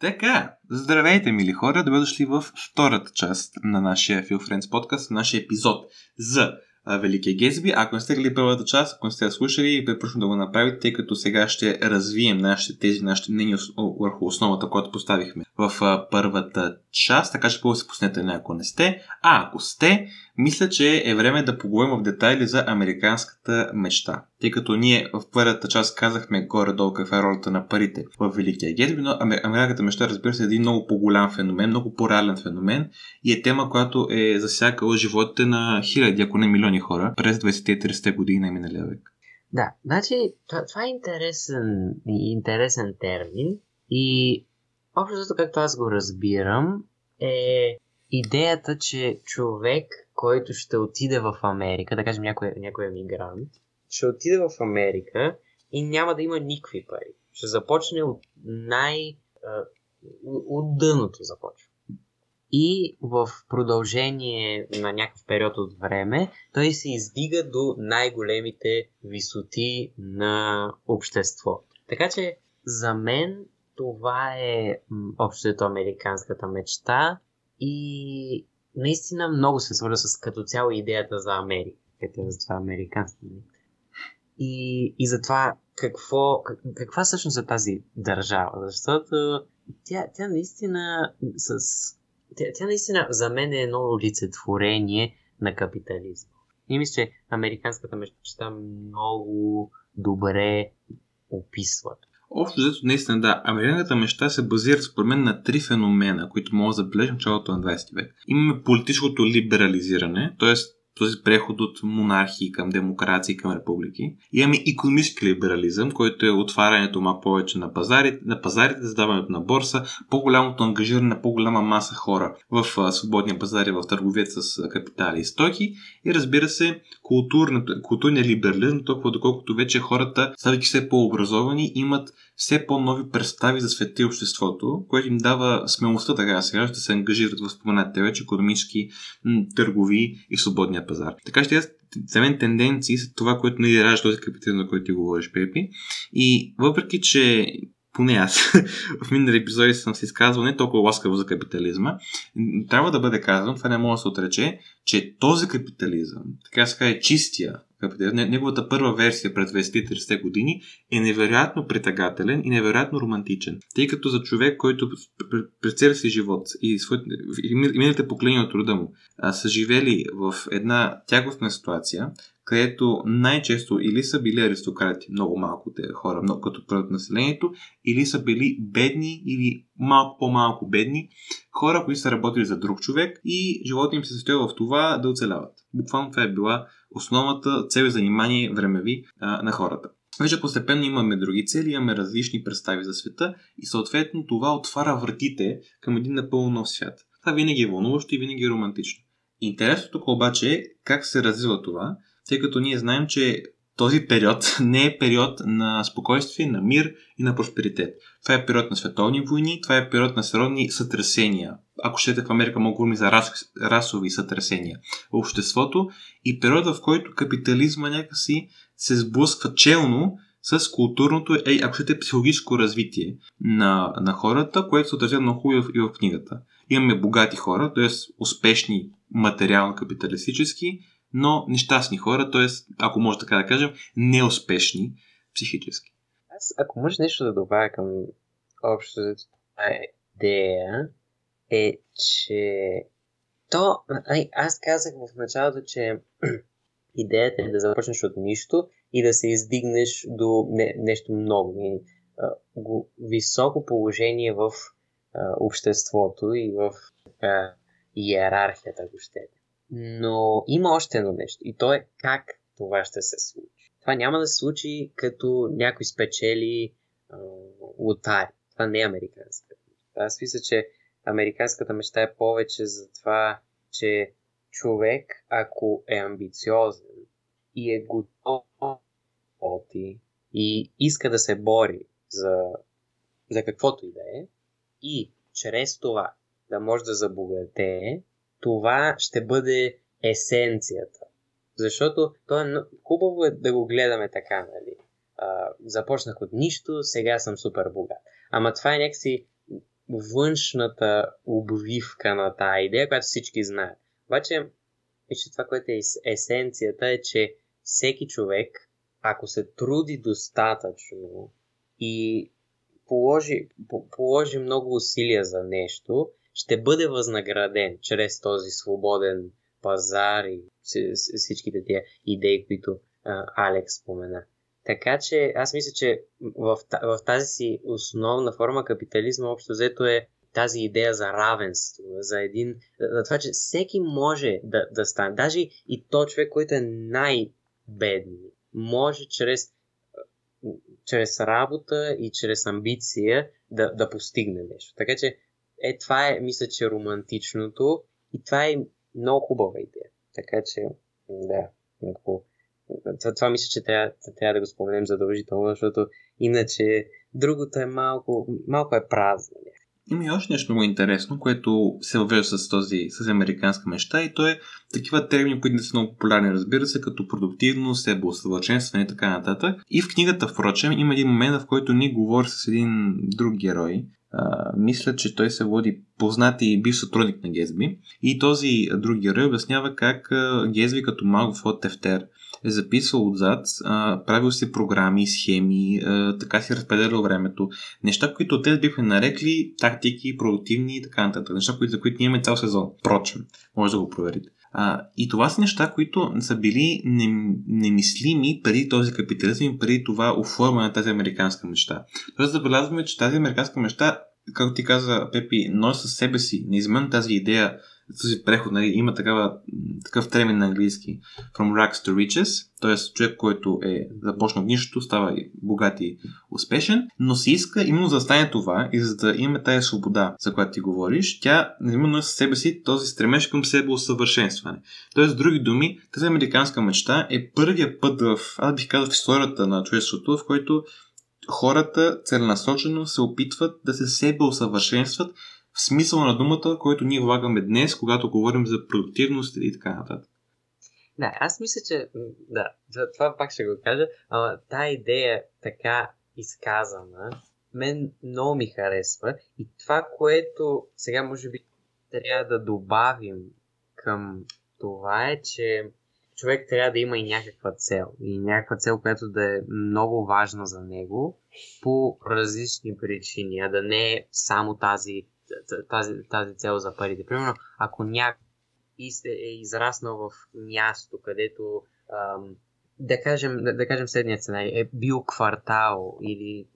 Така, здравейте, мили хора, добре дошли в втората част на нашия Feel Friends подкаст, нашия епизод за Великия Гезби. Ако не сте гледали първата част, ако не сте слушали, препоръчвам да го направите, тъй като сега ще развием нашите тези, нашите мнения върху основата, която поставихме в първата част, така че първо се пуснете ако не сте. А ако сте, мисля, че е време да поговорим в детайли за американската мечта. Тъй като ние в първата част казахме горе-долу каква е ролята на парите в Великия Гетби, но американската мечта, разбира се, е един много по-голям феномен, много по-реален феномен и е тема, която е засякала животите на хиляди, ако не милиони хора през 20-30 години на миналия век. Да, значи това е интересен, интересен термин и общо както аз го разбирам, е идеята, че човек който ще отиде в Америка, да кажем някой, някой емигрант, ще отиде в Америка и няма да има никакви пари. Ще започне от най... от дъното започва. И в продължение на някакъв период от време, той се издига до най-големите висоти на общество. Така че за мен това е общото американската мечта и наистина много се свързва с като цяло идеята за Америка. Ето за това американски. И, и за това какво, как, каква всъщност е тази държава. Защото тя, тя наистина с... Тя, тя наистина за мен е едно олицетворение на капитализма. И мисля, че американската мечта много добре описва Общо взето, наистина, да, американската мечта се базира според мен на три феномена, които могат да забележим в началото на 20 век. Имаме политическото либерализиране, т.е този преход от монархии към демокрации към републики. Имаме економически либерализъм, който е отварянето ма повече на пазарите, на пазарите, задаването на борса, по-голямото ангажиране на по-голяма маса хора в свободния пазар и в търговията с капитали и стоки. И разбира се, културният либерализъм, толкова доколкото вече хората, ставайки все по-образовани, имат все по-нови представи за света и обществото, което им дава смелостта, така сега, да се ангажират в споменатите вече економически, търгови и свободния пазар. Така ще за мен тенденции са това, което не ражда този капитализъм, за който ти говориш, Пепи. И въпреки, че поне аз в минали епизоди съм се изказвал не толкова ласкаво за капитализма, трябва да бъде казано, това не може да се отрече, че този капитализъм, така се каже чистия неговата първа версия през 20-30 години е невероятно притагателен и невероятно романтичен. Тъй като за човек, който през целия си живот и, и миналите поколения от труда му са живели в една тягостна ситуация, където най-често или са били аристократи, много малко те хора, много като пръват населението, или са били бедни или малко по-малко бедни хора, които са работили за друг човек и живота им се състоява в това да оцеляват. Буквално това е била основната цел и занимание времеви а, на хората. Вече постепенно имаме други цели, имаме различни представи за света и съответно това отваря вратите към един напълно нов свят. Това винаги е вълнуващо и винаги е романтично. Интересното обаче е как се развива това тъй като ние знаем, че този период не е период на спокойствие, на мир и на просперитет. Това е период на световни войни, това е период на сродни сътресения. Ако щете в Америка, мога говорим за рас, расови сътресения в обществото и период, в който капитализма някакси се сблъсква челно с културното, е, ако щете, психологическо развитие на, на хората, което се отразява много хубаво и в книгата. Имаме богати хора, т.е. успешни материално капиталистически но нещастни хора, т.е. ако може така да кажем, неуспешни психически. Аз, ако може нещо да добавя към общата идея, е, че то, ай, аз казах в началото, че идеята е да започнеш от нищо и да се издигнеш до не, нещо много. И, а, го, високо положение в а, обществото и в а, иерархията, ако щете. Но има още едно нещо и то е как това ще се случи. Това няма да се случи като някой спечели а, лотари. Това не е американска Аз мисля, че американската мечта е повече за това, че човек, ако е амбициозен и е готов и иска да се бори за, за каквото и да е, и чрез това да може да забогатее, това ще бъде есенцията. Защото то е хубаво е да го гледаме така, нали? А, започнах от нищо, сега съм супер богат. Ама това е някакси външната обвивка на тази идея, която всички знаят. Обаче, вижте, това, което е есенцията е, че всеки човек, ако се труди достатъчно и положи, по, положи много усилия за нещо, ще бъде възнаграден чрез този свободен пазар и всичките тия идеи, които Алекс спомена. Така че аз мисля, че в, в тази си основна форма капитализма общо взето е тази идея за равенство, за един, за това, че всеки може да, да стане, даже и то човек, който е най-бедни, може чрез, чрез работа и чрез амбиция да, да постигне нещо. Така че е, това е, мисля, че романтичното и това е много хубава идея. Така че, да, много това, това мисля, че трябва, трябва да го споменем задължително, защото иначе другото е малко, малко е празно. Има и още нещо много интересно, което се въвежда с този, с американска мечта и то е такива термини, които не са много популярни, разбира се, като продуктивност, себеусъвършенстване и така нататък. И в книгата, впрочем, има един момент, в който ни говори с един друг герой, мисля, че той се води познат и бив сътрудник на Гезби. И този друг герой обяснява как Гезби като магов от Тефтер е записвал отзад, правил си програми, схеми, така си разпределял времето. Неща, които те бихме нарекли тактики, продуктивни и така нататък. Неща, които, за които ние имаме цял сезон. Впрочем, може да го проверите. А, и това са неща, които са били немислими преди този капитализъм и преди това оформяне на тази американска мечта. Тоест забелязваме, че тази американска мечта, както ти каза Пепи, носи със себе си неизменно тази идея този преход, нали, има такава, такъв термин на английски from rags to riches, т.е. човек, който е започнал нищо, става богат и успешен, но се иска именно за да стане това и за да има тая свобода, за която ти говориш, тя именно със себе си този стремеж към себе усъвършенстване. Тоест, други думи, тази американска мечта е първия път в, аз бих казал, в историята на човечеството, в който хората целенасочено се опитват да се себе усъвършенстват смисъл на думата, който ние влагаме днес, когато говорим за продуктивност и така нататък. Да, аз мисля, че да, това пак ще го кажа, ама тая идея така изказана, мен много ми харесва и това, което сега може би трябва да добавим към това е, че човек трябва да има и някаква цел. И някаква цел, която да е много важна за него по различни причини, а да не е само тази тази, тази цел за парите. Примерно, ако някой е израснал в място, където ам, да кажем, да, да кажем следния сценарий, е бил квартал или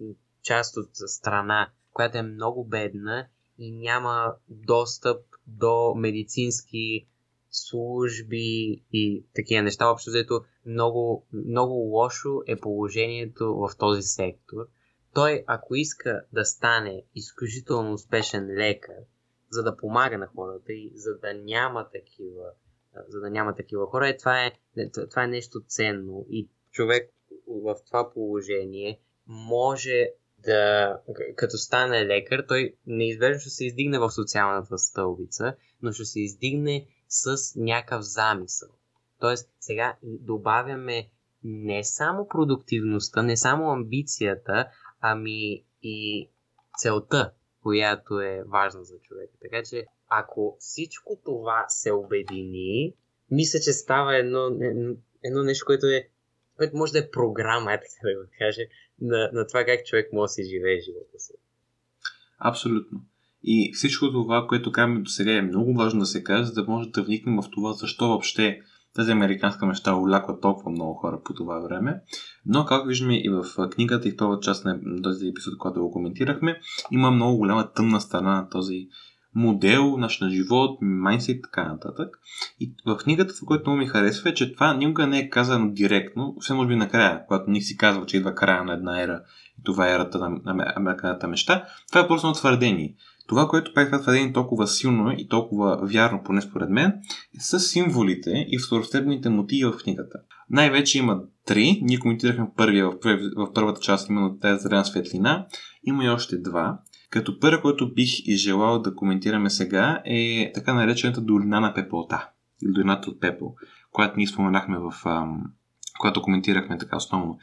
част от страна, която е много бедна и няма достъп до медицински служби и такива неща. Общо взето много, много лошо е положението в този сектор той, ако иска да стане изключително успешен лекар, за да помага на хората и за да няма такива, за да няма такива хора, е, това, е, това е нещо ценно и човек в това положение може да, като стане лекар, той неизбежно ще се издигне в социалната стълбица, но ще се издигне с някакъв замисъл. Тоест, сега добавяме не само продуктивността, не само амбицията, ами и целта, която е важна за човека. Така че, ако всичко това се обедини, мисля, че става едно, едно нещо, което е което може да е програма, е така да го каже, на, на това как човек може да си живее живота си. Абсолютно. И всичко това, което казваме до сега е много важно да се каже, за да може да вникнем в това, защо въобще тази американска мечта уляква толкова много хора по това време. Но, както виждаме и в книгата и в това част на този епизод, който го коментирахме, има много голяма тъмна страна на този модел, наш на живот, майнсет и така нататък. И в книгата, в което много ми харесва, е, че това никога не е казано директно, все може би накрая, когато ни си казва, че идва края на една ера и това е ерата на американската мечта. Това е просто твърдение. Това, което прави това твърдение толкова силно и толкова вярно, поне според мен, са символите и второстепните мотиви в книгата. Най-вече има три. Ние коментирахме първия в, първата част, именно тази зелена светлина. Има и още два. Като първо, който бих и желал да коментираме сега е така наречената долина на пепелта. Или долината от пепел, която ние споменахме в ам, когато коментирахме така основно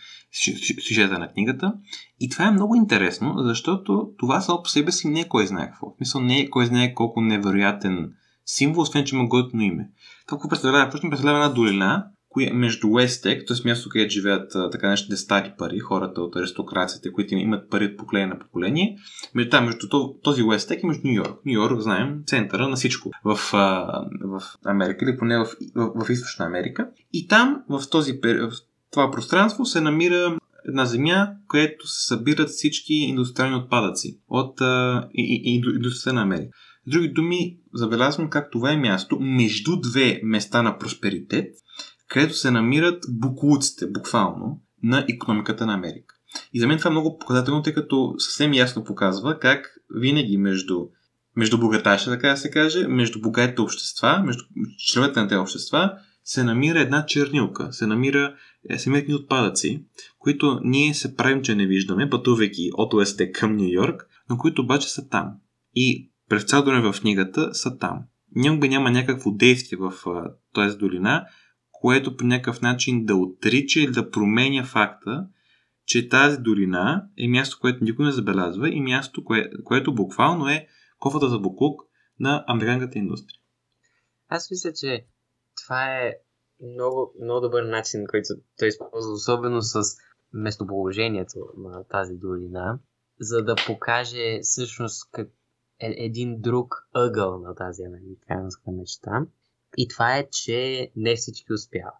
сюжета на книгата. И това е много интересно, защото това само по себе си не е кой знае какво. В смисъл не е кой знае колко невероятен символ, освен че има готино име. Какво представлява? Просто представлява една долина, коя, между Уестек, т.е. място, където живеят така нещите стари пари, хората от аристокрацията, които имат пари от поколение на поколение, между, да, между този Уестек и между Нью Йорк. Нью Йорк, знаем, центъра на всичко в, в Америка или поне в, в, в Източна Америка. И там, в, този, в това пространство, се намира една земя, където се събират всички индустриални отпадъци от индустрията на Америка. С други думи, забелязвам как това е място между две места на просперитет, където се намират буклуците, буквално, на економиката на Америка. И за мен това е много показателно, тъй като съвсем ясно показва как винаги между, между богаташи, така да се каже, между богатите общества, между членовете на тези общества, се намира една чернилка, се намира е, се намират отпадъци, които ние се правим, че не виждаме, пътувайки от ОСТ към Нью Йорк, но които обаче са там. И през цялото в книгата са там. Някога няма някакво действие в тази долина, което по някакъв начин да отрича или да променя факта, че тази долина е място, което никой не забелязва и място, кое, което буквално е кофата за буклук на американската индустрия. Аз мисля, че това е много, много добър начин, който той използва, особено с местоположението на тази долина, за да покаже всъщност как е един друг ъгъл на тази американска мечта. И това е, че не всички успяват.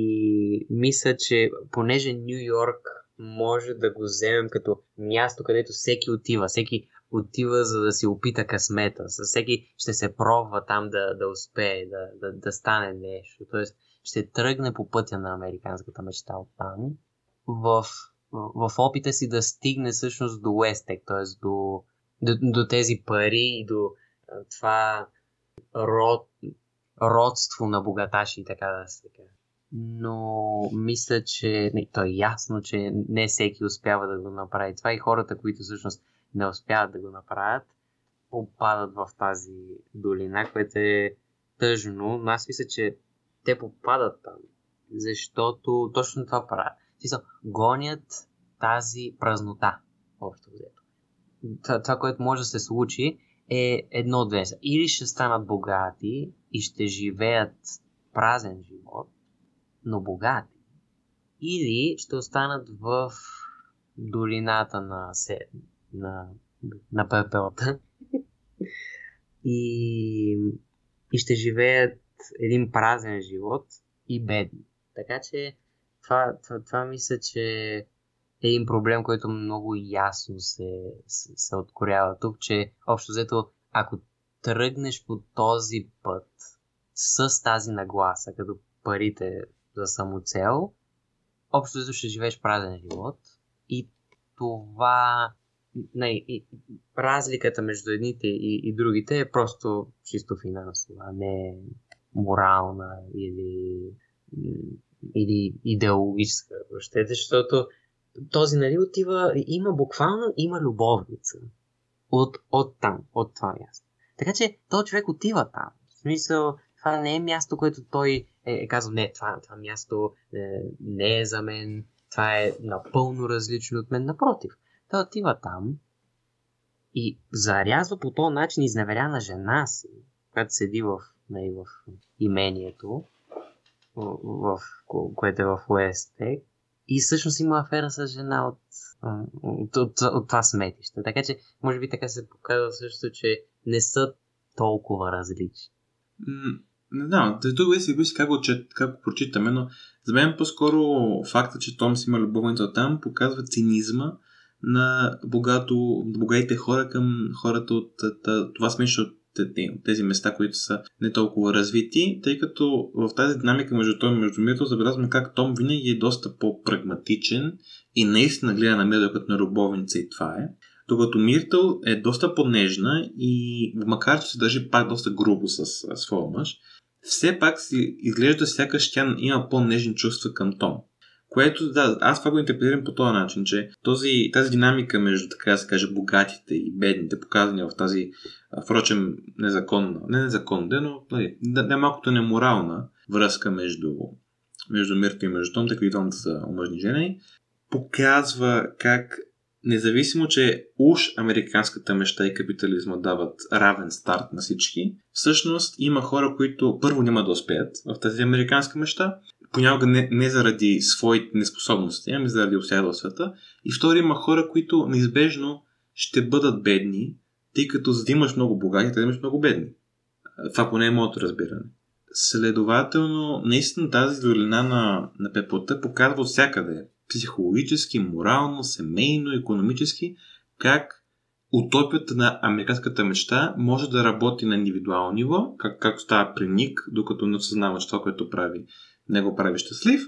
И мисля, че понеже Нью Йорк може да го вземем като място, където всеки отива, всеки отива за да си опита късмета, всеки ще се пробва там да, да успее, да, да, да стане нещо. Тоест ще тръгне по пътя на американската мечта от там в, в, опита си да стигне всъщност до Уестек, т.е. До, до, до тези пари и до това род, родство на богаташи, така да се каже. Но мисля, че не, то е ясно, че не всеки успява да го направи това и хората, които всъщност не успяват да го направят, попадат в тази долина, което е тъжно, но аз мисля, че те попадат там, защото точно това правят. Смисъл, гонят тази празнота, общо взето. Това, което може да се случи, е едно от две. Или ще станат богати и ще живеят празен живот, но богати. Или ще останат в долината на, се, на, на пепелта и, и ще живеят един празен живот и бедни. Така че това, това, това мисля, че един проблем, който много ясно се, се, се откорява тук, че общо взето, ако тръгнеш по този път с тази нагласа, като парите за самоцел, общо взето ще живееш празен живот. И това не, и, разликата между едните и, и другите е просто чисто финансова, а не морална или, или идеологическа, въобще, защото този нали отива, има буквално, има любовница от, от там, от това място. Така че този човек отива там. В смисъл, това не е място, което той е, е казал, не, това, това място е, не е за мен, това е напълно различно от мен. Напротив, той отива там и зарязва по този начин изневеряна жена си, която седи в, не, нали, в имението, в, в, което е в Уестек. И всъщност има афера с жена от, от, от, от, от това сметище. Така че, може би така се показва също, че не са толкова различни. Не знам, да тук си си как как го прочитаме, но за мен по-скоро факта, че Том си има любовница там, показва цинизма на богато, богатите хора към хората от това смешно от тези места, които са не толкова развити, тъй като в тази динамика между Том и между Миртъл забелязваме как Том винаги е доста по-прагматичен и наистина гледа на Миртъл като на любовница и това е. Докато Миртъл е доста по-нежна и макар че се държи пак доста грубо с своя мъж, все пак си изглежда сякаш тя има по-нежни чувства към Том. Което, да, аз това го интерпретирам по този начин, че този, тази динамика между, така да се каже, богатите и бедните, показани в тази, впрочем, незаконна, не незаконна, но нали, не, не малкото неморална връзка между, между Мирта и между Том, тъй като и двамата са омъжни жени, показва как независимо, че уж американската мечта и капитализма дават равен старт на всички, всъщност има хора, които първо няма да успеят в тази американска мечта, понякога не, не заради своите неспособности, ами заради обстоятелствата. И втори има хора, които неизбежно ще бъдат бедни, тъй като за да имаш много богати, да имаш много бедни. Това поне е моето разбиране. Следователно, наистина тази долина на, на пеплата показва всякъде психологически, морално, семейно, економически, как утопията на американската мечта може да работи на индивидуално ниво, как, както става при Ник, докато не осъзнава, че това, което прави, не го прави щастлив.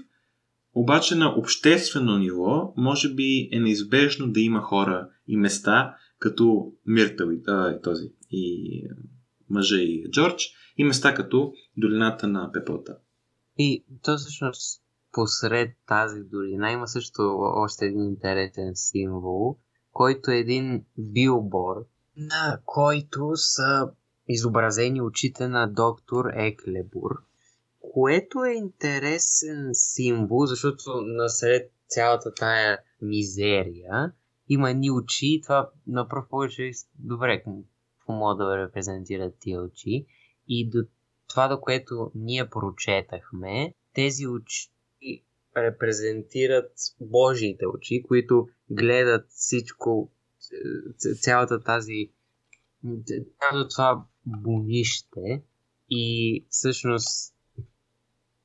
Обаче на обществено ниво, може би е неизбежно да има хора и места, като Миртъл и, този, и мъжа и Джордж, и места като долината на пеплата. И то всъщност посред тази долина има също още един интересен символ, който е един билборд, на който са изобразени очите на доктор Еклебур, което е интересен символ, защото насред цялата тая мизерия има ни очи и това на пръв поглед е добре, какво могат да репрезентират тия очи. И до това, до което ние прочетахме, тези очи репрезентират Божиите очи, които гледат всичко, цялата тази цялото това бунище и всъщност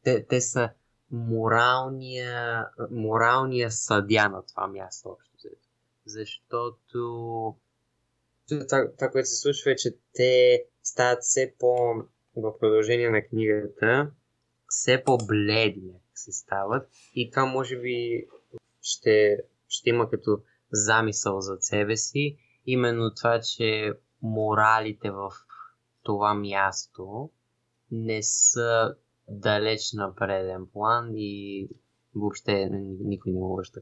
те, те са моралния, моралния съдя на това място общо. Защото това, това, което се случва е, че те стават все по в продължение на книгата все по-бледни си стават и това може би ще, ще има като замисъл за себе си именно това, че моралите в това място не са далеч на преден план и въобще никой не го връща.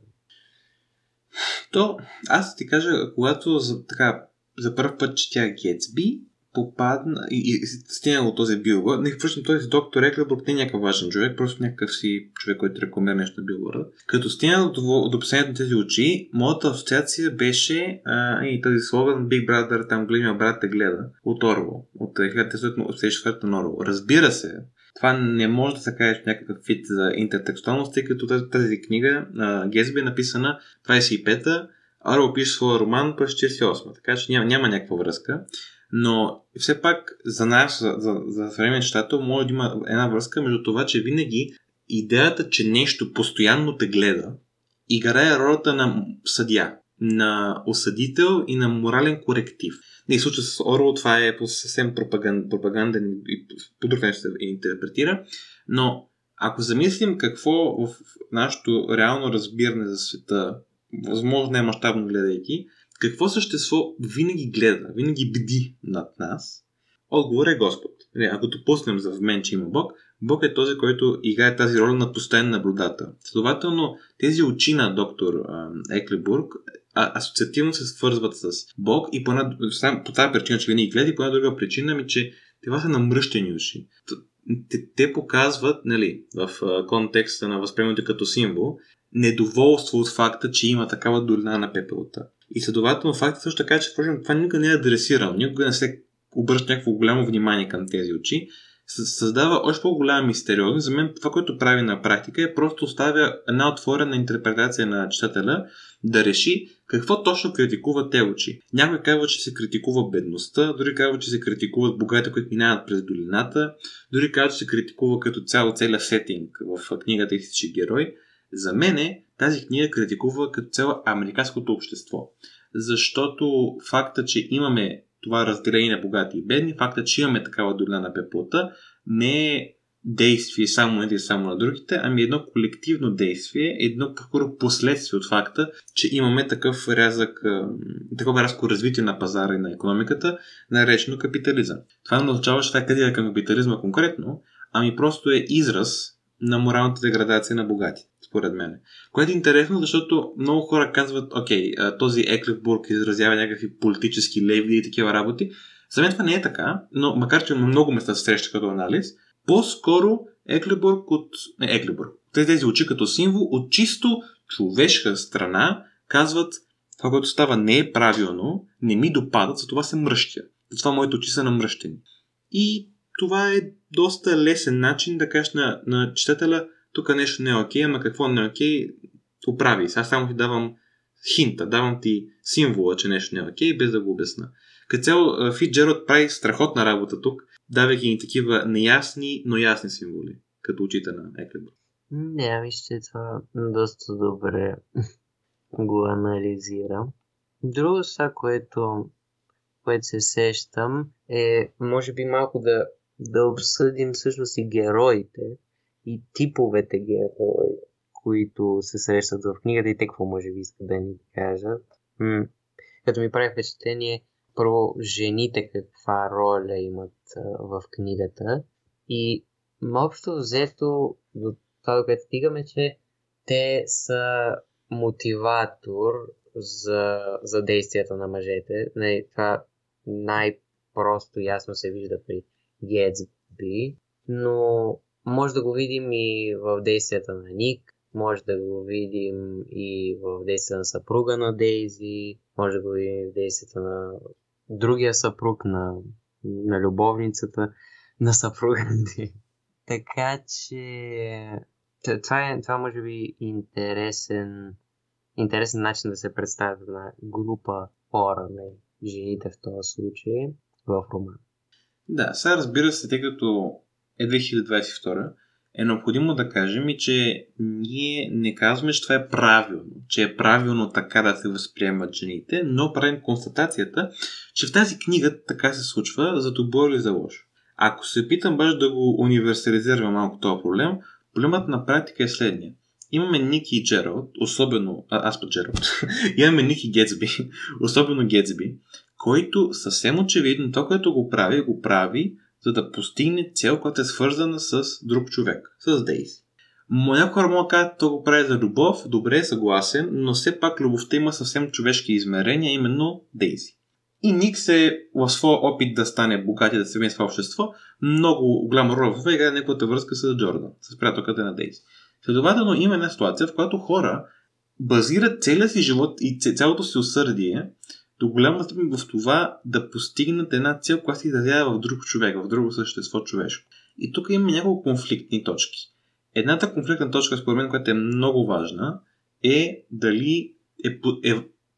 То, аз ти кажа, когато за, така, за първ път четя Гетсби, попадна и, и стигна от този билборд. Не, впрочем, този доктор Еклебург не е някакъв важен човек, просто някакъв си човек, който рекламира нещо на билборда. Като стигна до, до на тези очи, моята асоциация беше а, и този слоган Big Brother, там големия брат те гледа, от Орвел, от 1984 на Орвел. Разбира се, това не може да се каже някакъв фит за интертекстуалност, тъй като тази, книга, Гезби е написана 25-та, Орвел пише своя роман през 48-та, така че няма, няма някаква връзка. Но все пак за нас, за, за, за съвременен читател, може да има една връзка между това, че винаги идеята, че нещо постоянно те гледа, играе ролята на съдя, на осъдител и на морален коректив. И в с Орвел това е по съвсем пропаган, пропаганден и по друг начин се интерпретира, но ако замислим какво в нашето реално разбиране за света, възможно е мащабно гледайки, какво същество винаги гледа, винаги бди над нас? Отговор е Господ. Ако допуснем за мен, че има Бог, Бог е този, който играе тази роля на постоянен наблюдател. Следователно, тези очи на доктор Еклебург асоциативно се свързват с Бог и по, една, по тази причина, че винаги гледа и по една друга причина ми, че това са намръщени уши. Те, те показват, нали, в контекста на възприемането като символ, недоволство от факта, че има такава долина на пепелта. И следователно факт също така, че впрочем, това никога не е адресирано, никога не се обръща някакво голямо внимание към тези очи, създава още по-голяма мистериозност. За мен това, което прави на практика е просто оставя една отворена интерпретация на читателя да реши какво точно критикуват те очи. Някой казва, че се критикува бедността, дори казва, че се критикуват богатите, които минават през долината, дори казва, че се критикува като цяло целият сетинг в книгата Истичи герой. За мене тази книга критикува като цяло американското общество. Защото факта, че имаме това разделение на богати и бедни, факта, че имаме такава долина на пеплата, не е действие само на само на другите, ами едно колективно действие, едно по последствие от факта, че имаме такъв рязък, такова рязко развитие на пазара и на економиката, наречено капитализъм. Това не означава, че това е къде към капитализма конкретно, ами просто е израз на моралната деградация на богати, според мен. Което е интересно, защото много хора казват, окей, този Еклифбург изразява някакви политически леви и такива работи. За мен това не е така, но макар че на много места се среща като анализ, по-скоро Еклебург от... Не, Еклебург. тези очи като символ от чисто човешка страна казват това, което става не е правилно, не ми допадат, затова се мръщя. Затова моите очи са намръщени. И това е доста лесен начин да кажеш на, на читателя, тук нещо не е окей, ама какво не е окей, оправи се. Аз само ти давам хинта, давам ти символа, че нещо не е окей, без да го обясна. Като цяло, Фит Джерод прави страхотна работа тук, давайки ни такива неясни, но ясни символи, като очите на Еклебър. Не, виж, че това доста добре го анализирам. Друго са, което, което се сещам е, може би малко да, да обсъдим всъщност и героите и типовете герои, които се срещат в книгата и те какво може би искат да ни кажат. М- като ми прави впечатление, първо жените каква роля имат а, в книгата и общо взето до това, което стигаме, че те са мотиватор за, за действията на мъжете. Не, това най-просто ясно се вижда при Гетсби, но може да го видим и в действията на Ник, може да го видим и в действията на съпруга на Дейзи, може да го видим в действията на другия съпруг, на, на любовницата на съпруга на Дейзи. Така че това, е, това може би интересен, интересен начин да се представя на група хора, не жените в този случай, в роман. Да, сега разбира се, тъй като е 2022, е необходимо да кажем и, че ние не казваме, че това е правилно, че е правилно така да се възприемат жените, но правим констатацията, че в тази книга така се случва за добро или за лошо. Ако се питам баш да го универсализираме малко този проблем, проблемът на практика е следния. Имаме Ники и Джералд, особено, а, аз по Джералд, имаме Ники Гетсби, особено Гетсби, който съвсем очевидно то, което го прави, го прави, за да постигне цел, която е свързана с друг човек, с Дейзи. Някои хора могат да то го прави за любов, добре, съгласен, но все пак любовта има съвсем човешки измерения, именно Дейзи. И Ник се в своя опит да стане богат и да се в общество, много голяма роля в играе неговата връзка с Джордан, с приятелката на Дейзи. Следователно има една ситуация, в която хора базират целия си живот и цялото си усърдие до голяма степен в това да постигнат една цел, която се изразява в друг човек, в друго същество човешко. И тук има няколко конфликтни точки. Едната конфликтна точка, според мен, която е много важна, е дали е, е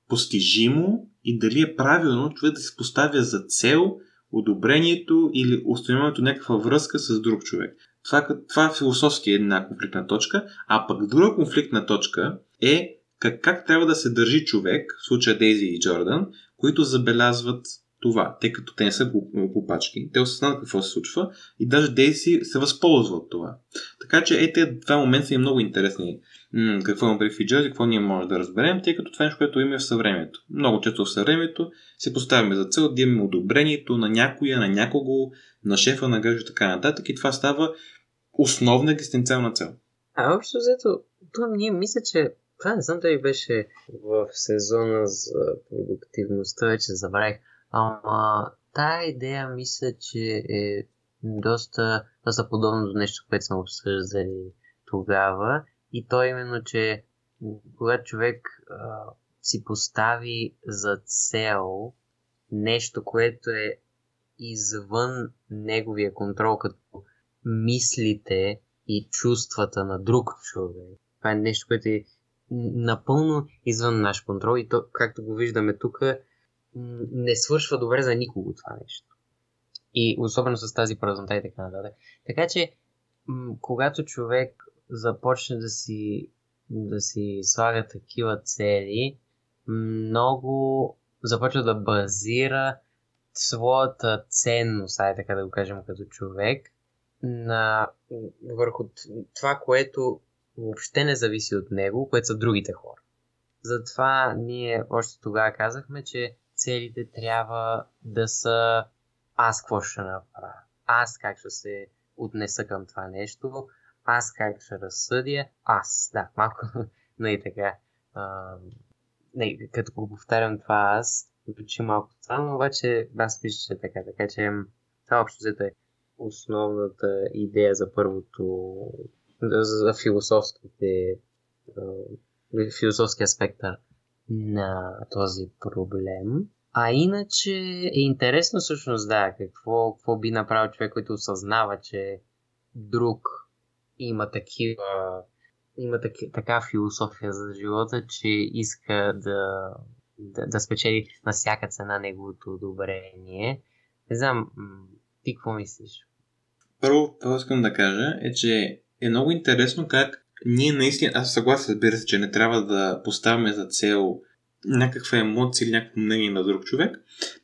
постижимо и дали е правилно човек да се поставя за цел одобрението или установяването някаква връзка с друг човек. Това, това е философски една конфликтна точка, а пък друга конфликтна точка е как, как трябва да се държи човек, в случая Дейзи и Джордан, които забелязват това, тъй като те не са глупачки. Те осъзнават какво се случва и даже Дейзи се възползва от това. Така че е, тези два момента са и много интересни. М- какво има при Фиджаз и какво ние можем да разберем, тъй като това е нещо, което има в съвремето. Много често в съвремето се поставяме за цел да имаме одобрението на някоя, на някого, на шефа на гръжа и така нататък и това става основна екзистенциална цел. А общо взето, ние мисля, че това не знам дали беше в сезона за продуктивността, вече забравих. Ама тая идея мисля, че е доста, доста подобно до нещо, което сме обсъждали тогава. И то е именно, че когато човек а, си постави за цел нещо, което е извън неговия контрол, като мислите и чувствата на друг човек. Това е нещо, което е напълно извън наш контрол и то, както го виждаме тук, не свършва добре за никого това нещо. И особено с тази празнота и така нататък. Така че, когато човек започне да си, да си слага такива цели, много започва да базира своята ценност, ай така да го кажем като човек, на, върху това, което въобще не зависи от него, което са другите хора. Затова ние още тогава казахме, че целите трябва да са аз какво ще направя, аз как ще се отнеса към това нещо, аз как ще разсъдя, аз, да, малко, не и така. А, не, като го повтарям това аз, звучи малко странно, обаче аз мисля, че е така, така че това общо взето е основната идея за първото за философските философския спектър на този проблем. А иначе е интересно всъщност, да, какво, какво би направил човек, който осъзнава, че друг има такива има таки, така философия за живота, че иска да, да, да спечели на всяка цена неговото одобрение. Не знам, ти какво мислиш? Първо, това искам да кажа е, че е много интересно как ние наистина, аз съгласен, разбира се, че не трябва да поставяме за цел някаква емоция или някакво мнение на друг човек,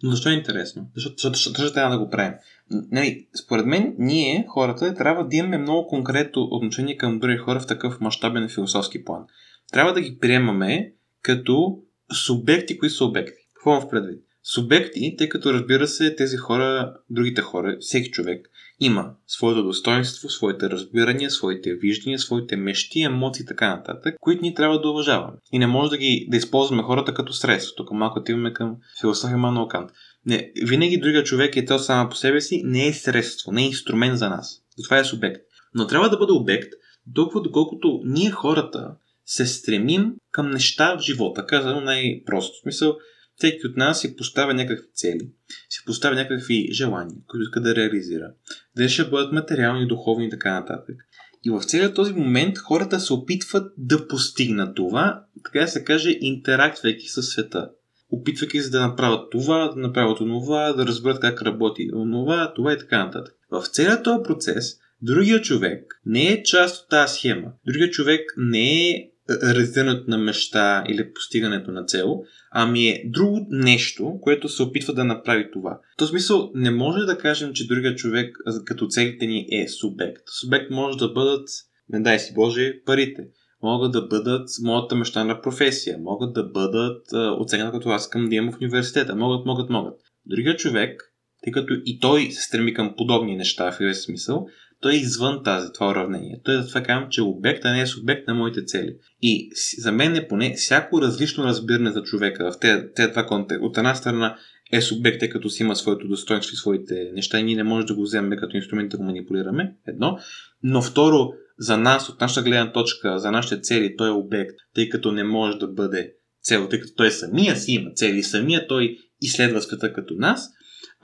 но защо е интересно? Защото, защото, защото, защото трябва да го правим. Нали, според мен, ние, хората, трябва да имаме много конкретно отношение към други хора в такъв мащабен философски план. Трябва да ги приемаме като субекти, които са обекти. Какво имам в предвид? Субекти, тъй като разбира се, тези хора, другите хора, всеки човек, има своето достоинство, своите разбирания, своите виждания, своите мечти, емоции и така нататък, които ни трябва да уважаваме. И не може да ги да използваме хората като средство. Тук малко отиваме към философия Мануел Кант. Не, винаги другия човек е то сама по себе си, не е средство, не е инструмент за нас. Това е субект. Но трябва да бъде обект, толкова доколкото ние хората се стремим към неща в живота. Казано най-просто. В смисъл, всеки от нас си поставя някакви цели, си поставя някакви желания, които иска да реализира. Дали ще бъдат материални, духовни и така нататък. И в целият този момент хората се опитват да постигнат това, така се каже, интерактвайки със света. Опитвайки се да направят това, да направят това, да разберат как работи това, това и така нататък. В целият този процес, другия човек не е част от тази схема. Другия човек не е реализирането на мечта или постигането на цел, ами е друго нещо, което се опитва да направи това. В този смисъл не може да кажем, че другия човек като целите ни е субект. Субект може да бъдат, не дай си Боже, парите. Могат да бъдат моята мечта на професия. Могат да бъдат оценка, като аз искам да имам в университета. Могат, могат, могат. Другия човек, тъй като и той се стреми към подобни неща в един смисъл, той е извън тази, това уравнение. Той затова казвам, че обект, не е субект на моите цели. И за мен е поне всяко различно разбиране за човека в тези два контекста. От една страна е субект, тъй като си има своето достоинство и своите неща и ние не можем да го вземем като инструмент да го манипулираме. Едно. Но второ, за нас, от нашата гледна точка, за нашите цели, той е обект, тъй като не може да бъде цел, тъй като той самия си има цели, самия той изследва света като нас.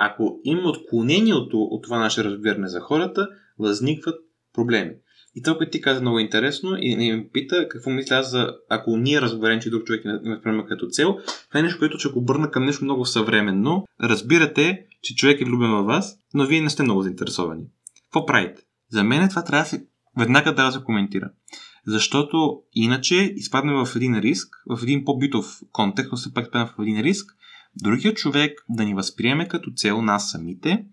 Ако има отклонение от, от това наше разбиране за хората, възникват проблеми. И това, което ти каза много интересно и не пита какво мисля за ако ние разберем, че друг човек има приема като цел, това е нещо, което ще го обърна към нещо много съвременно. Разбирате, че човек е влюбен във вас, но вие не сте много заинтересовани. Какво правите? За мен това трябва да се веднага да се коментира. Защото иначе изпадаме в един риск, в един по-битов контекст, но се пак в един риск, другият човек да ни възприеме като цел нас самите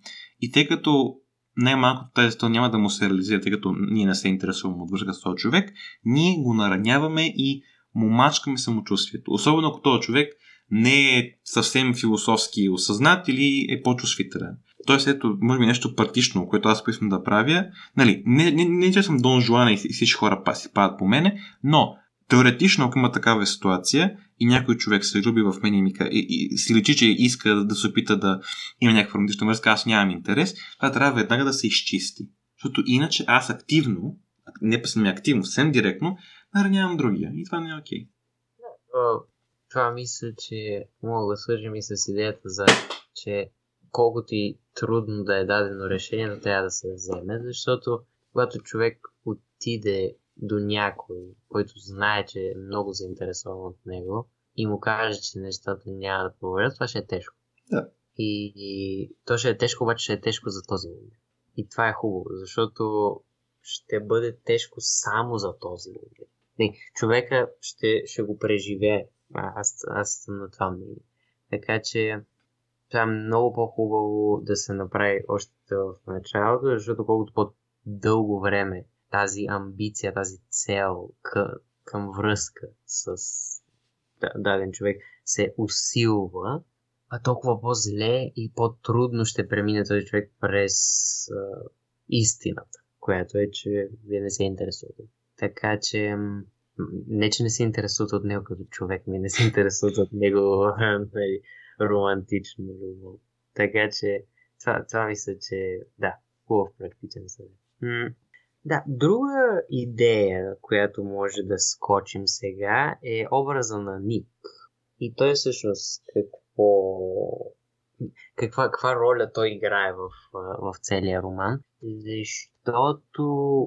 и тъй като най-малкото тази цел няма да му се реализира, тъй като ние не се интересуваме от връзка с този човек, ние го нараняваме и му мачкаме самочувствието. Особено ако този човек не е съвсем философски осъзнат или е по-чувствителен. Тоест, ето, може би нещо практично, което аз поискам да правя. Нали, не, не, не, че съм Дон Жуана и всички хора си падат по мене, но теоретично, ако има такава ситуация, и някой човек се люби в мен и, ми, и, и си личи, че иска да се опита да има някаква романтична връзка, аз нямам интерес, това трябва веднага да се изчисти. Защото иначе аз активно, не съм активно, съвсем директно, наранявам другия. И това не е окей. Okay. Това мисля, че мога да свържим и с идеята за, че колкото и трудно да е дадено решение, но трябва да се вземе, защото когато човек отиде до някой, който знае, че е много заинтересован от него и му каже, че нещата няма да проверят, това ще е тежко. Да. И, и то ще е тежко, обаче ще е тежко за този момент. И това е хубаво, защото ще бъде тежко само за този момент. Не, човека ще, ще го преживее. Аз, аз съм на това мнение. Така че това е много по-хубаво да се направи още в началото, защото колкото по-дълго време тази амбиция, тази цел към, към връзка с даден човек се усилва, а толкова по-зле и по-трудно ще премине този човек през а, истината, която е, че вие не се интересувате. Така че, не че не се интересуват от него като човек, ми не се интересуват от него нали, романтично любов. Така че, това, това мисля, че да, хубав практичен съвет. Да, друга идея, която може да скочим сега е образа на Ник. И той всъщност какво каква, каква роля той играе в, в целия роман, защото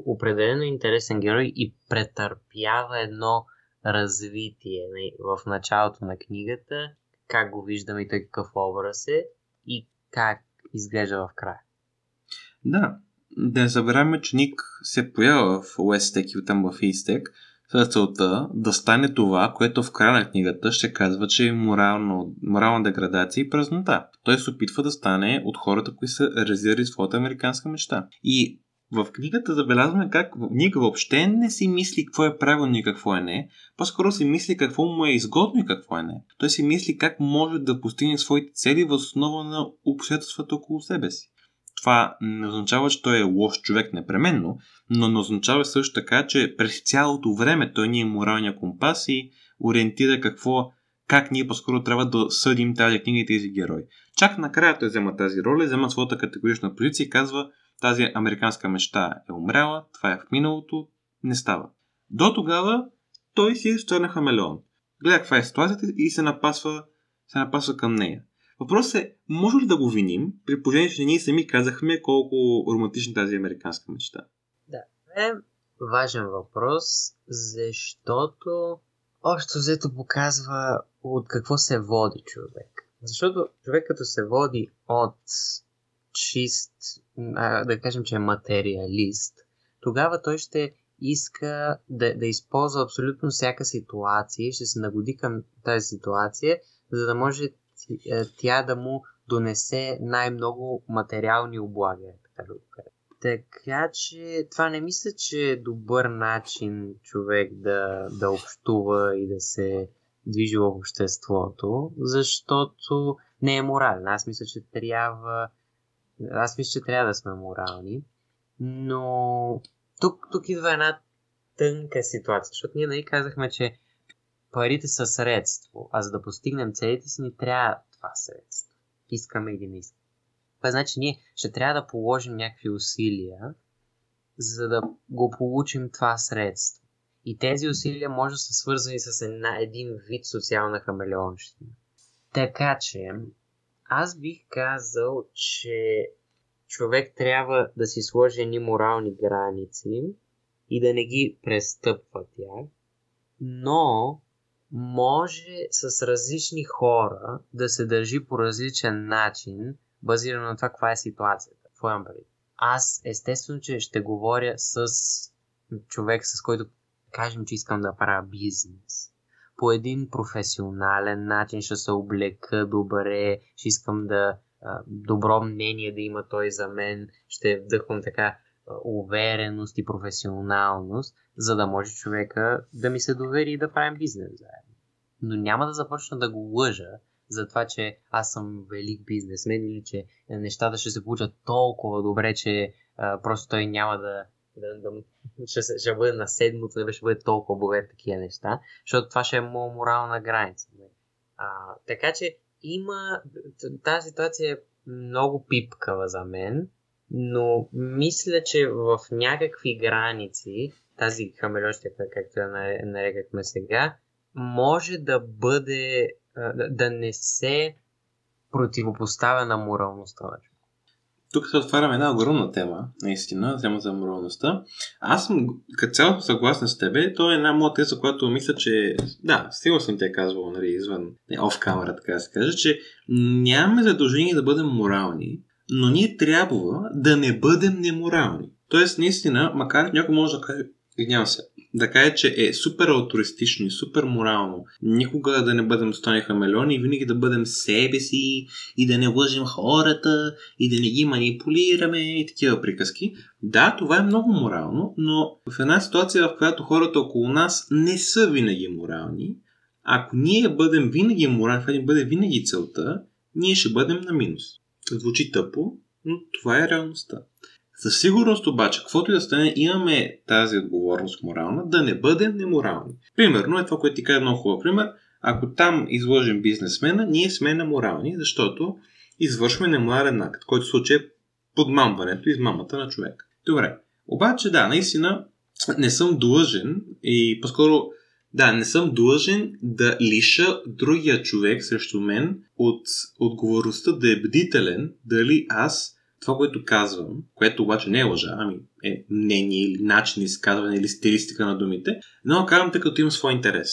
определено е интересен герой и претърпява едно развитие нали, в началото на книгата, как го виждаме и той какъв образ е и как изглежда в края. Да, да не забравяме, че Ник се поява в Уестек и там в Истек, с целта да стане това, което в края на книгата ще казва, че е морално, морална деградация и празнота. Той се опитва да стане от хората, които са реализирали своята американска мечта. И в книгата забелязваме как Ник въобще не си мисли какво е правилно и какво е не, по-скоро си мисли какво му е изгодно и какво е не. Той си мисли как може да постигне своите цели въз основа на обстоятелствата около себе си. Това не означава, че той е лош човек непременно, но не означава също така, че през цялото време той ни е моралния компас и ориентира какво, как ние по-скоро трябва да съдим тази книга и тези герои. Чак накрая той взема тази роля, взема своята категорична позиция и казва тази американска мечта е умряла, това е в миналото, не става. До тогава той си е на хамелеон. Гледа каква е ситуацията и се напасва, се напасва към нея. Въпросът е, може ли да го виним, при положение, че ние сами казахме колко романтична тази американска мечта? Да, е важен въпрос, защото още взето показва от какво се води човек. Защото човек като се води от чист, да кажем, че е материалист, тогава той ще иска да, да използва абсолютно всяка ситуация, ще се нагоди към тази ситуация, за да може е, тя да му донесе най-много материални облаги. Така, да така че това не мисля, че е добър начин човек да, да общува и да се движи в обществото, защото не е морален. Аз мисля, че трябва. Аз мисля, че трябва да сме морални. Но тук, тук идва една тънка ситуация, защото ние нали казахме, че парите са средство, а за да постигнем целите си ни трябва това средство. Искаме или не искаме. Това значи ние ще трябва да положим някакви усилия, за да го получим това средство. И тези усилия може да са свързани с една, един вид социална хамелеонщина. Така че, аз бих казал, че човек трябва да си сложи едни морални граници и да не ги престъпва тях, но може с различни хора да се държи по различен начин, базирано на това каква е ситуацията. Какво имам? Аз естествено, че ще говоря с човек, с който кажем, че искам да правя бизнес. По един професионален начин ще се облека добре, ще искам да добро мнение да има той за мен, ще вдъхвам така увереност и професионалност, за да може човека да ми се довери и да правим бизнес заедно. Но няма да започна да го лъжа за това, че аз съм велик бизнесмен или че нещата ще се получат толкова добре, че а, просто той няма да, да, да ще, ще бъде на седмото, да ще бъде толкова богат такива неща, защото това ще е моя морална граница. А, така че има, тази ситуация е много пипкава за мен, но мисля, че в някакви граници, тази хамелеощика, както я нарекахме сега, може да бъде, да не се противопоставя на моралността тук се отваряме една огромна тема, наистина, тема за моралността. Аз съм като цяло съгласен с тебе. То е една моя теза, която мисля, че да, сигурно съм те казвал, нали, извън, оф камера, така да се каже, че нямаме задължение да бъдем морални, но ние трябва да не бъдем неморални. Тоест, наистина, макар някой може да каже, извинявам се, да каже, че е супер алтруистично и супер морално никога да не бъдем стони хамелеони винаги да бъдем себе си и да не лъжим хората и да не ги манипулираме и такива приказки. Да, това е много морално, но в една ситуация, в която хората около нас не са винаги морални, ако ние бъдем винаги морални, това ни бъде винаги целта, ние ще бъдем на минус. Звучи тъпо, но това е реалността. Със сигурност обаче, каквото и да стане, имаме тази отговорност морална да не бъдем неморални. Примерно е това, което ти каза много хубав пример. Ако там изложим бизнесмена, ние сме неморални, защото извършваме неморален акт, който случай е подмамването измамата на човек. Добре, Обаче, да, наистина не съм длъжен и по-скоро да, не съм длъжен да лиша другия човек срещу мен от отговорността да е бдителен дали аз това, което казвам, което обаче не е лъжа, ами е мнение или начин изказване или стилистика на думите, но казвам тъй като има свой интерес.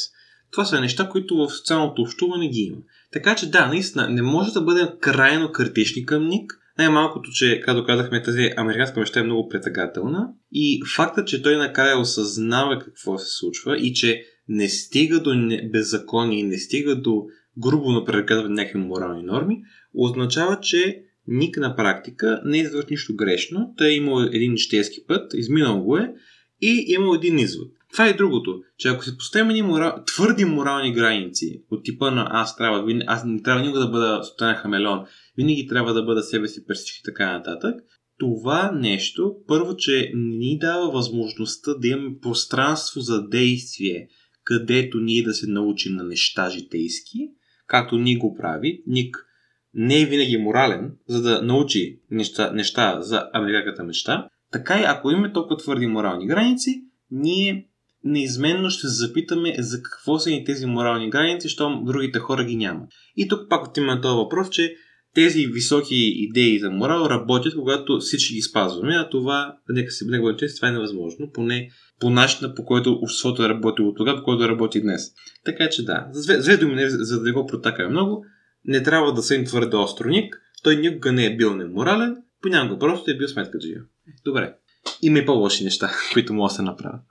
Това са неща, които в социалното общуване ги има. Така че да, наистина, не може да бъдем крайно критични към Ник. Най-малкото, че, както казахме, тази американска мечта е много претагателна. И факта, че той накрая осъзнава какво се случва и че не стига до беззаконие и не стига до грубо напреказване на някакви морални норми, означава, че Ник на практика не е нищо грешно. Той е имал един нищейски път, изминал го е и имал един извод. Това е другото, че ако се поставим ни морал, твърди морални граници от типа на аз трябва, аз не трябва никога да бъда стотен хамелеон, винаги трябва да бъда себе си през всички така нататък, това нещо, първо, че ни дава възможността да имаме пространство за действие, където ние да се научим на неща житейски, както ни го прави. Ник не е винаги морален, за да научи неща, неща за американската мечта. Така и ако имаме толкова твърди морални граници, ние неизменно ще се запитаме за какво са ни тези морални граници, щом другите хора ги няма. И тук пак отиваме този въпрос, че тези високи идеи за морал работят, когато всички ги спазваме, а това, нека не бъде това е невъзможно, поне по начина, по който обществото е работило тогава, по който работи днес. Така че да, за думи, за да не го протакаме много, не трябва да съм твърде остроник, той никога не е бил неморален, понякога просто е бил сметка джия. Добре. Има и по-лоши неща, които могат да се направят.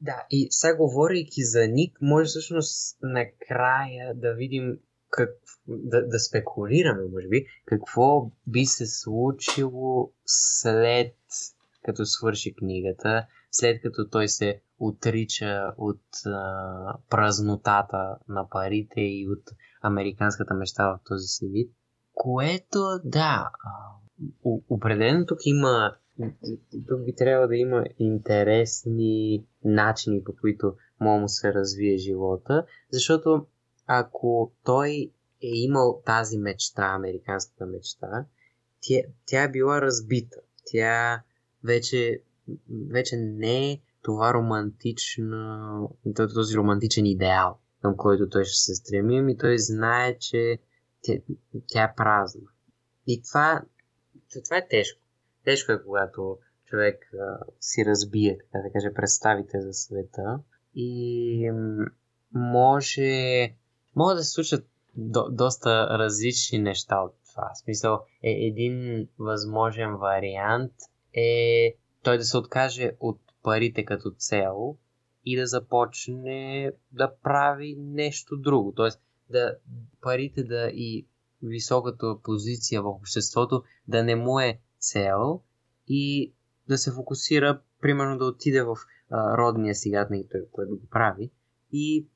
Да, и сега говорейки за Ник, може всъщност накрая да видим как, да, да спекулираме, може би, какво би се случило след като свърши книгата, след като той се отрича от а, празнотата на парите и от американската мечта в този си вид. Което, да, определено тук има тук би трябвало да има интересни начини, по които може да се развие живота, защото ако той е имал тази мечта, американската мечта, тя, тя е била разбита. Тя вече, вече не е това романтично, този романтичен идеал, към който той ще се стреми, и той знае, че тя, тя е празна. И това, това е тежко. Тежко е, когато човек а, си разбие, така да каже, представите за света и може, може да се случат до, доста различни неща от това. В смисъл, е, един възможен вариант е той да се откаже от парите като цел и да започне да прави нещо друго. Тоест, да, парите да и високата позиция в обществото да не му е цел и да се фокусира, примерно да отиде в а, родния си град, той, което го прави, и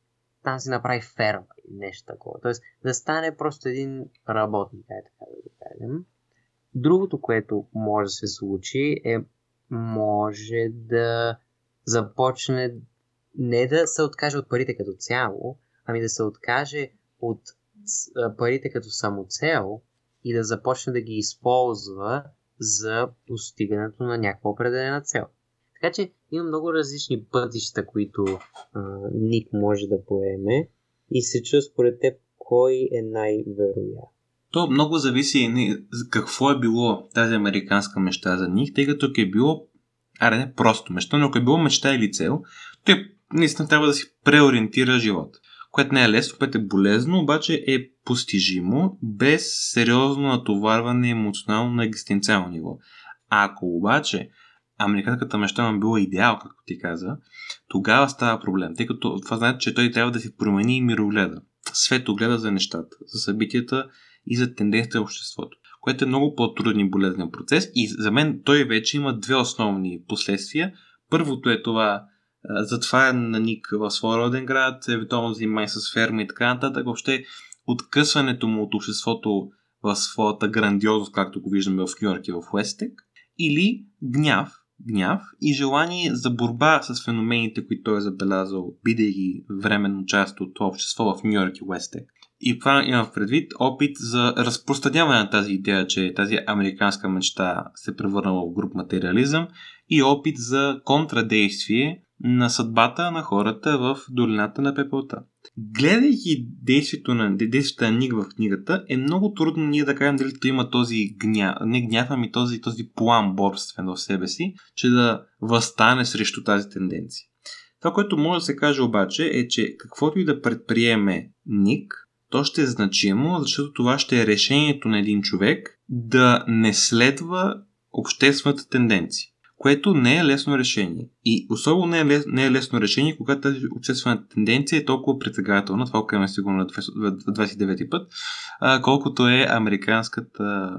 там си направи ферма или нещо такова. Тоест да стане просто един работник, е така да го кажем. Другото, което може да се случи е може да започне не да се откаже от парите като цяло, ами да се откаже от парите като самоцел и да започне да ги използва за постигането на някаква определена цел. Така че има много различни пътища, които а, Ник може да поеме и се чува според теб кой е най-вероятен. То много зависи какво е било тази американска мечта за Ник, тъй като е било, аре не просто мечта, но ако е било мечта или цел, той наистина трябва да си преориентира живота което не е лесно, което е болезно, обаче е постижимо, без сериозно натоварване емоционално на екзистенциално ниво. Ако обаче американската мечта била идеал, както ти каза, тогава става проблем, тъй като това значи, че той трябва да си промени мирогледа, светогледа за нещата, за събитията и за тенденцията в обществото, което е много по-труден и болезнен процес и за мен той вече има две основни последствия. Първото е това затваряне на Ник в своя роден град, евентуално занимай с ферма и така нататък. Въобще откъсването му от обществото в своята грандиозност, както го виждаме в Нью Йорк и в Уестек, или гняв, гняв и желание за борба с феномените, които той е забелязал, бидейки временно част от общество в Нью Йорк и Уестек. И това има в предвид опит за разпространяване на тази идея, че тази американска мечта се превърнала в груп материализъм и опит за контрадействие на съдбата на хората в долината на пепелта. Гледайки действието на, действието на Ник в книгата, е много трудно ние да кажем дали той има този гняв, не гняв, ами този, този план борствен в себе си, че да възстане срещу тази тенденция. Това, което може да се каже обаче е, че каквото и да предприеме Ник, то ще е значимо, защото това ще е решението на един човек да не следва обществената тенденция което не е лесно решение. И особено не е, лес, не е лесно решение, когато тази обществена тенденция е толкова притегателна, това казваме сигурно на 29 път, а, колкото е американската,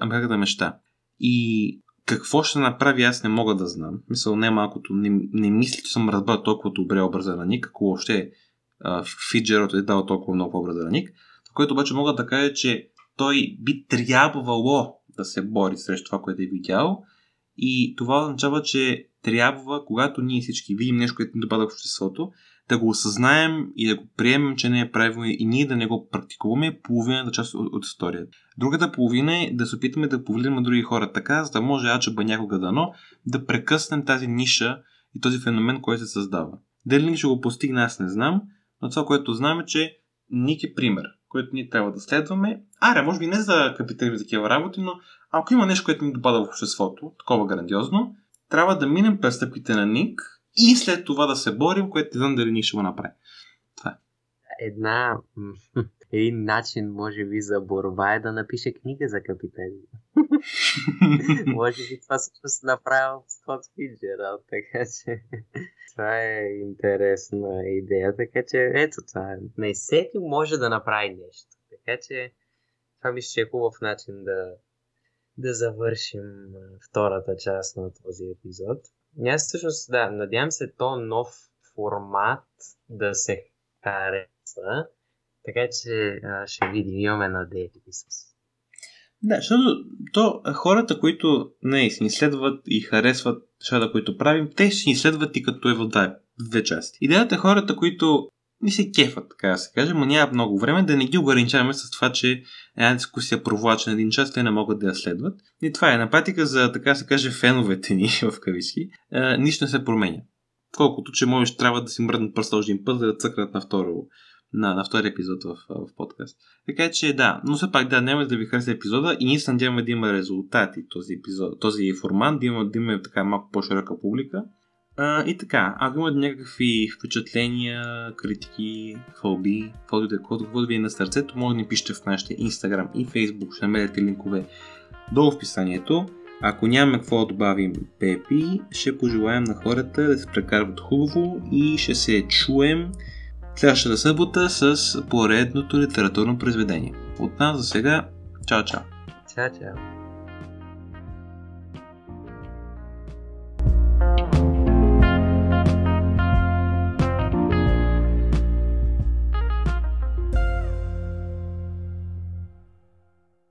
американската мечта. И какво ще направи, аз не мога да знам. Мисъл, не малкото, не, не мисля, че съм разбрал толкова добре образа на Ник, ако въобще Фиджерът е дал толкова много образа на Ник, което обаче мога да кажа, че той би трябвало да се бори срещу това, което е видял и това означава, че трябва, когато ние всички видим нещо, което ни допада в обществото, да го осъзнаем и да го приемем, че не е правилно и ние да не го практикуваме половината част от, от историята. Другата половина е да се опитаме да повлияме други хора така, за да може ачаба някога дано да прекъснем тази ниша и този феномен, който се създава. Дали ще го постигне, аз не знам, но това, което знам е, че Ник е пример, който ние трябва да следваме. Аре, може би не за капитализм за такива работи, но ако има нещо, което ни допада в обществото, такова грандиозно, трябва да минем през стъпките на Ник и след това да се борим, което не знам дали Ник ще го направи. Една, един начин, може би, за борба е да напише книга за капитализм. може би това също се направил Скот Фиджерал, така че това е интересна идея, така че ето това. Не всеки може да направи нещо. Така че това мисля, че е хубав начин да, да завършим втората част на този епизод. Аз всъщност, да, надявам се то нов формат да се хареса, така че а, ще видим, имаме надежди с. Да, защото то хората, които не, ни следват и харесват нещата, които правим, те ще ни следват и като е в две части. Идеята е хората, които ни се кефат, така да се каже, но няма много време да не ги ограничаваме с това, че една дискусия провлача на един час, те не могат да я следват. И това е на практика за, така се каже, феновете ни в кависки. нищо не се променя. Колкото, че можеш трябва да си мръднат пръста един път, за да цъкнат на, второ, на, на втори епизод в, в подкаст. Така че да, но все пак да, няма да ви хареса епизода и ние се надяваме да има резултати този, епизод, този формат, да има, да има така малко по-широка публика. А, и така, ако имате някакви впечатления, критики, фоби, каквото ви е на сърцето, може да ни пишете в нашите Instagram и Facebook, ще намерите линкове долу в описанието. Ако нямаме какво да добавим Пепи, ще пожелаем на хората да се прекарват хубаво и ще се чуем следващата събота с поредното литературно произведение. От нас за сега, чао чао! Чао чао!